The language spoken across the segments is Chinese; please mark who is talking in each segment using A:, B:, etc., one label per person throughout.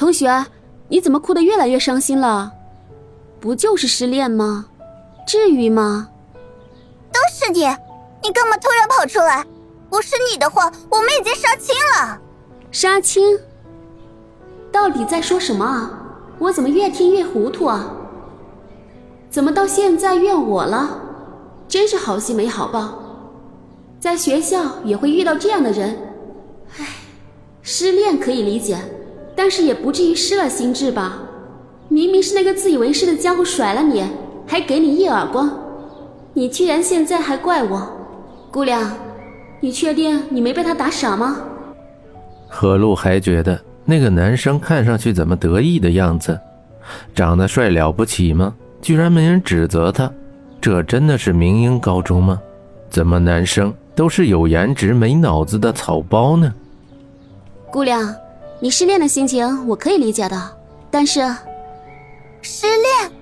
A: 同学，你怎么哭得越来越伤心了？不就是失恋吗？至于吗？
B: 都是你，你干嘛突然跑出来？不是你的话，我们已经杀青了。
A: 杀青？到底在说什么啊？我怎么越听越糊涂啊？怎么到现在怨我了？真是好心没好报，在学校也会遇到这样的人。唉，失恋可以理解，但是也不至于失了心智吧？明明是那个自以为是的家伙甩了你，还给你一耳光，你居然现在还怪我？姑娘，你确定你没被他打傻吗？
C: 何露还觉得那个男生看上去怎么得意的样子，长得帅了不起吗？居然没人指责他，这真的是明英高中吗？怎么男生都是有颜值没脑子的草包呢？
A: 姑娘，你失恋的心情我可以理解的，但是。
B: 失恋，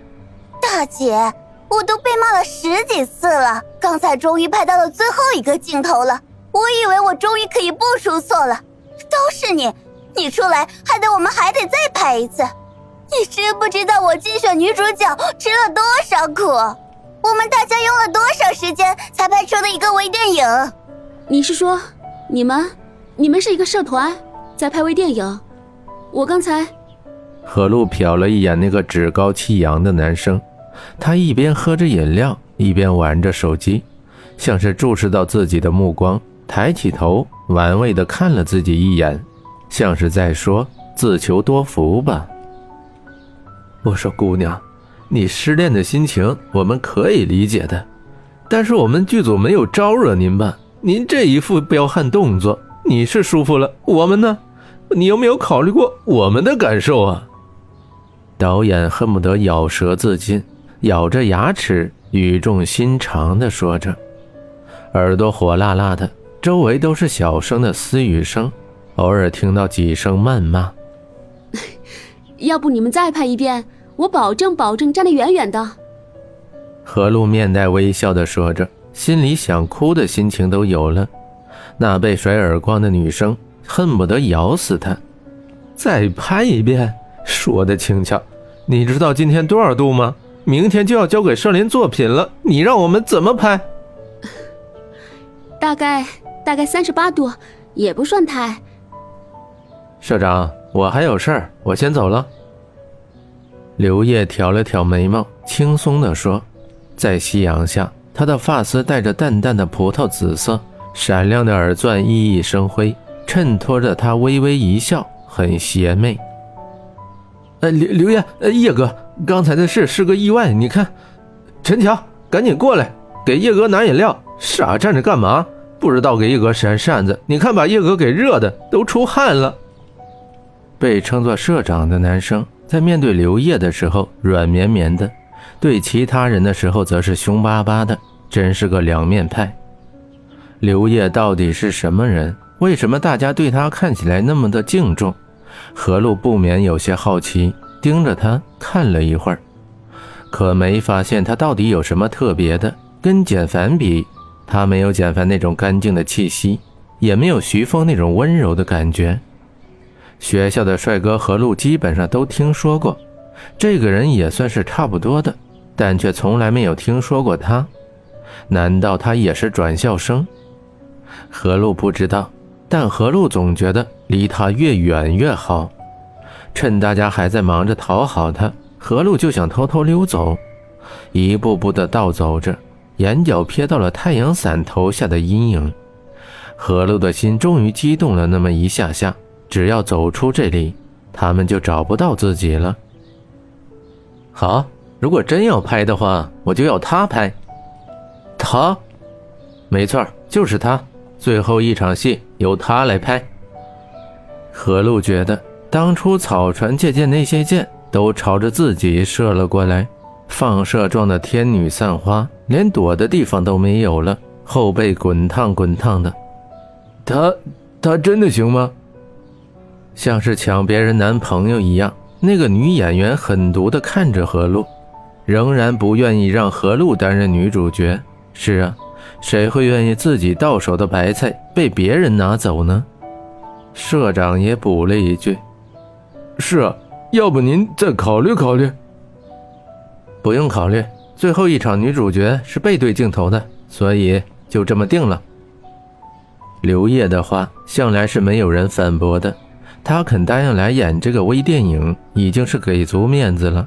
B: 大姐，我都被骂了十几次了，刚才终于拍到了最后一个镜头了，我以为我终于可以不出错了。都是你，你出来，害得我们还得再拍一次。你知不知道我竞选女主角吃了多少苦？我们大家用了多少时间才拍出的一个微电影？
A: 你是说，你们，你们是一个社团，在拍微电影？我刚才。
C: 何露瞟了一眼那个趾高气扬的男生，他一边喝着饮料，一边玩着手机，像是注视到自己的目光，抬起头，玩味地看了自己一眼，像是在说“自求多福吧”。我说：“姑娘，你失恋的心情我们可以理解的，但是我们剧组没有招惹您吧？您这一副彪悍动作，你是舒服了，我们呢？你有没有考虑过我们的感受啊？”导演恨不得咬舌自尽，咬着牙齿，语重心长地说着，耳朵火辣辣的，周围都是小声的私语声，偶尔听到几声谩骂。
A: 要不你们再拍一遍，我保证保证站得远远的。
C: 何露面带微笑地说着，心里想哭的心情都有了。那被甩耳光的女生恨不得咬死他。再拍一遍。说的轻巧，你知道今天多少度吗？明天就要交给社林作品了，你让我们怎么拍？
A: 大概大概三十八度，也不算太。
C: 社长，我还有事儿，我先走了。刘烨挑了挑眉毛，轻松地说：“在夕阳下，他的发丝带着淡淡的葡萄紫色，闪亮的耳钻熠熠生辉，衬托着他微微一笑，很邪魅。”呃，刘刘烨，呃，叶哥，刚才的事是个意外。你看，陈乔，赶紧过来，给叶哥拿饮料。傻站着干嘛？不知道给叶哥扇扇子。你看，把叶哥给热的都出汗了。被称作社长的男生，在面对刘烨的时候软绵绵的，对其他人的时候则是凶巴巴的，真是个两面派。刘烨到底是什么人？为什么大家对他看起来那么的敬重？何露不免有些好奇，盯着他看了一会儿，可没发现他到底有什么特别的。跟简凡比，他没有简凡那种干净的气息，也没有徐峰那种温柔的感觉。学校的帅哥何露基本上都听说过，这个人也算是差不多的，但却从来没有听说过他。难道他也是转校生？何露不知道。但何露总觉得离他越远越好，趁大家还在忙着讨好他，何露就想偷偷溜走，一步步的倒走着，眼角瞥到了太阳伞投下的阴影，何露的心终于激动了那么一下下，只要走出这里，他们就找不到自己了。好，如果真要拍的话，我就要他拍，他，没错，就是他。最后一场戏由他来拍。何露觉得当初草船借箭那些箭都朝着自己射了过来，放射状的天女散花，连躲的地方都没有了，后背滚烫滚烫的。他他真的行吗？像是抢别人男朋友一样，那个女演员狠毒地看着何露，仍然不愿意让何露担任女主角。是啊。谁会愿意自己到手的白菜被别人拿走呢？社长也补了一句：“是啊，要不您再考虑考虑？不用考虑，最后一场女主角是背对镜头的，所以就这么定了。刘烨的话向来是没有人反驳的，他肯答应来演这个微电影，已经是给足面子了。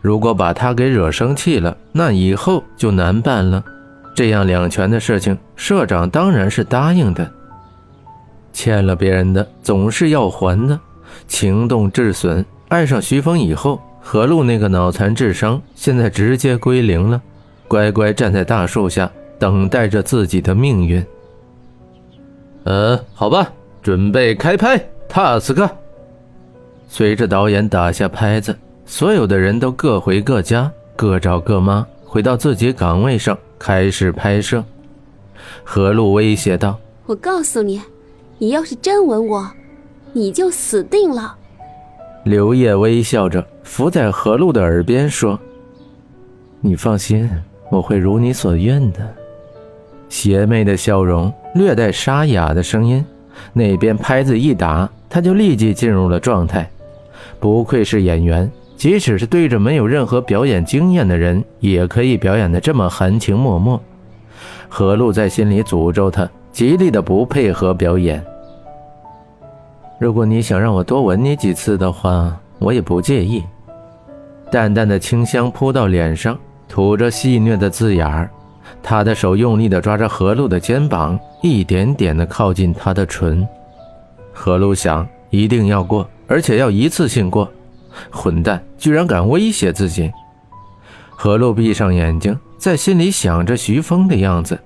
C: 如果把他给惹生气了，那以后就难办了。这样两全的事情，社长当然是答应的。欠了别人的，总是要还的。情动至损，爱上徐峰以后，何璐那个脑残智商现在直接归零了，乖乖站在大树下等待着自己的命运。呃，好吧，准备开拍，塔斯克。随着导演打下拍子。所有的人都各回各家，各找各妈，回到自己岗位上开始拍摄。何璐威胁道：“
A: 我告诉你，你要是真吻我，你就死定了。”
C: 刘烨微笑着伏在何璐的耳边说：“你放心，我会如你所愿的。”邪魅的笑容，略带沙哑的声音。那边拍子一打，他就立即进入了状态。不愧是演员。即使是对着没有任何表演经验的人，也可以表演的这么含情脉脉。何璐在心里诅咒他，极力的不配合表演。如果你想让我多吻你几次的话，我也不介意。淡淡的清香扑到脸上，吐着戏谑的字眼儿。他的手用力的抓着何璐的肩膀，一点点的靠近她的唇。何璐想，一定要过，而且要一次性过。混蛋，居然敢威胁自己！何璐闭上眼睛，在心里想着徐峰的样子，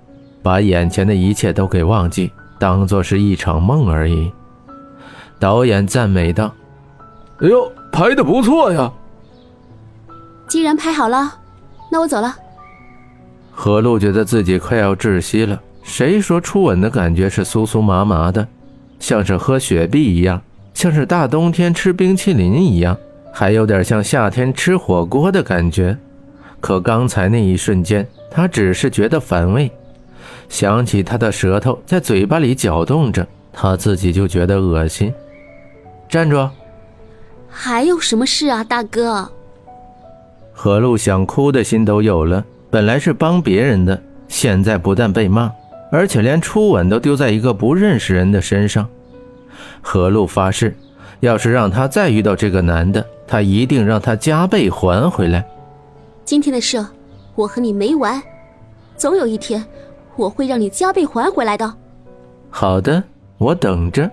C: 把眼前的一切都给忘记，当做是一场梦而已。导演赞美道：“哎呦，拍的不错呀！”
A: 既然拍好了，那我走了。
C: 何璐觉得自己快要窒息了。谁说初吻的感觉是酥酥麻麻的，像是喝雪碧一样，像是大冬天吃冰淇淋一样？还有点像夏天吃火锅的感觉，可刚才那一瞬间，他只是觉得反胃，想起他的舌头在嘴巴里搅动着，他自己就觉得恶心。站住！
A: 还有什么事啊，大哥？
C: 何露想哭的心都有了，本来是帮别人的，现在不但被骂，而且连初吻都丢在一个不认识人的身上。何露发誓。要是让他再遇到这个男的，他一定让他加倍还回来。
A: 今天的事，我和你没完，总有一天，我会让你加倍还回来的。
C: 好的，我等着。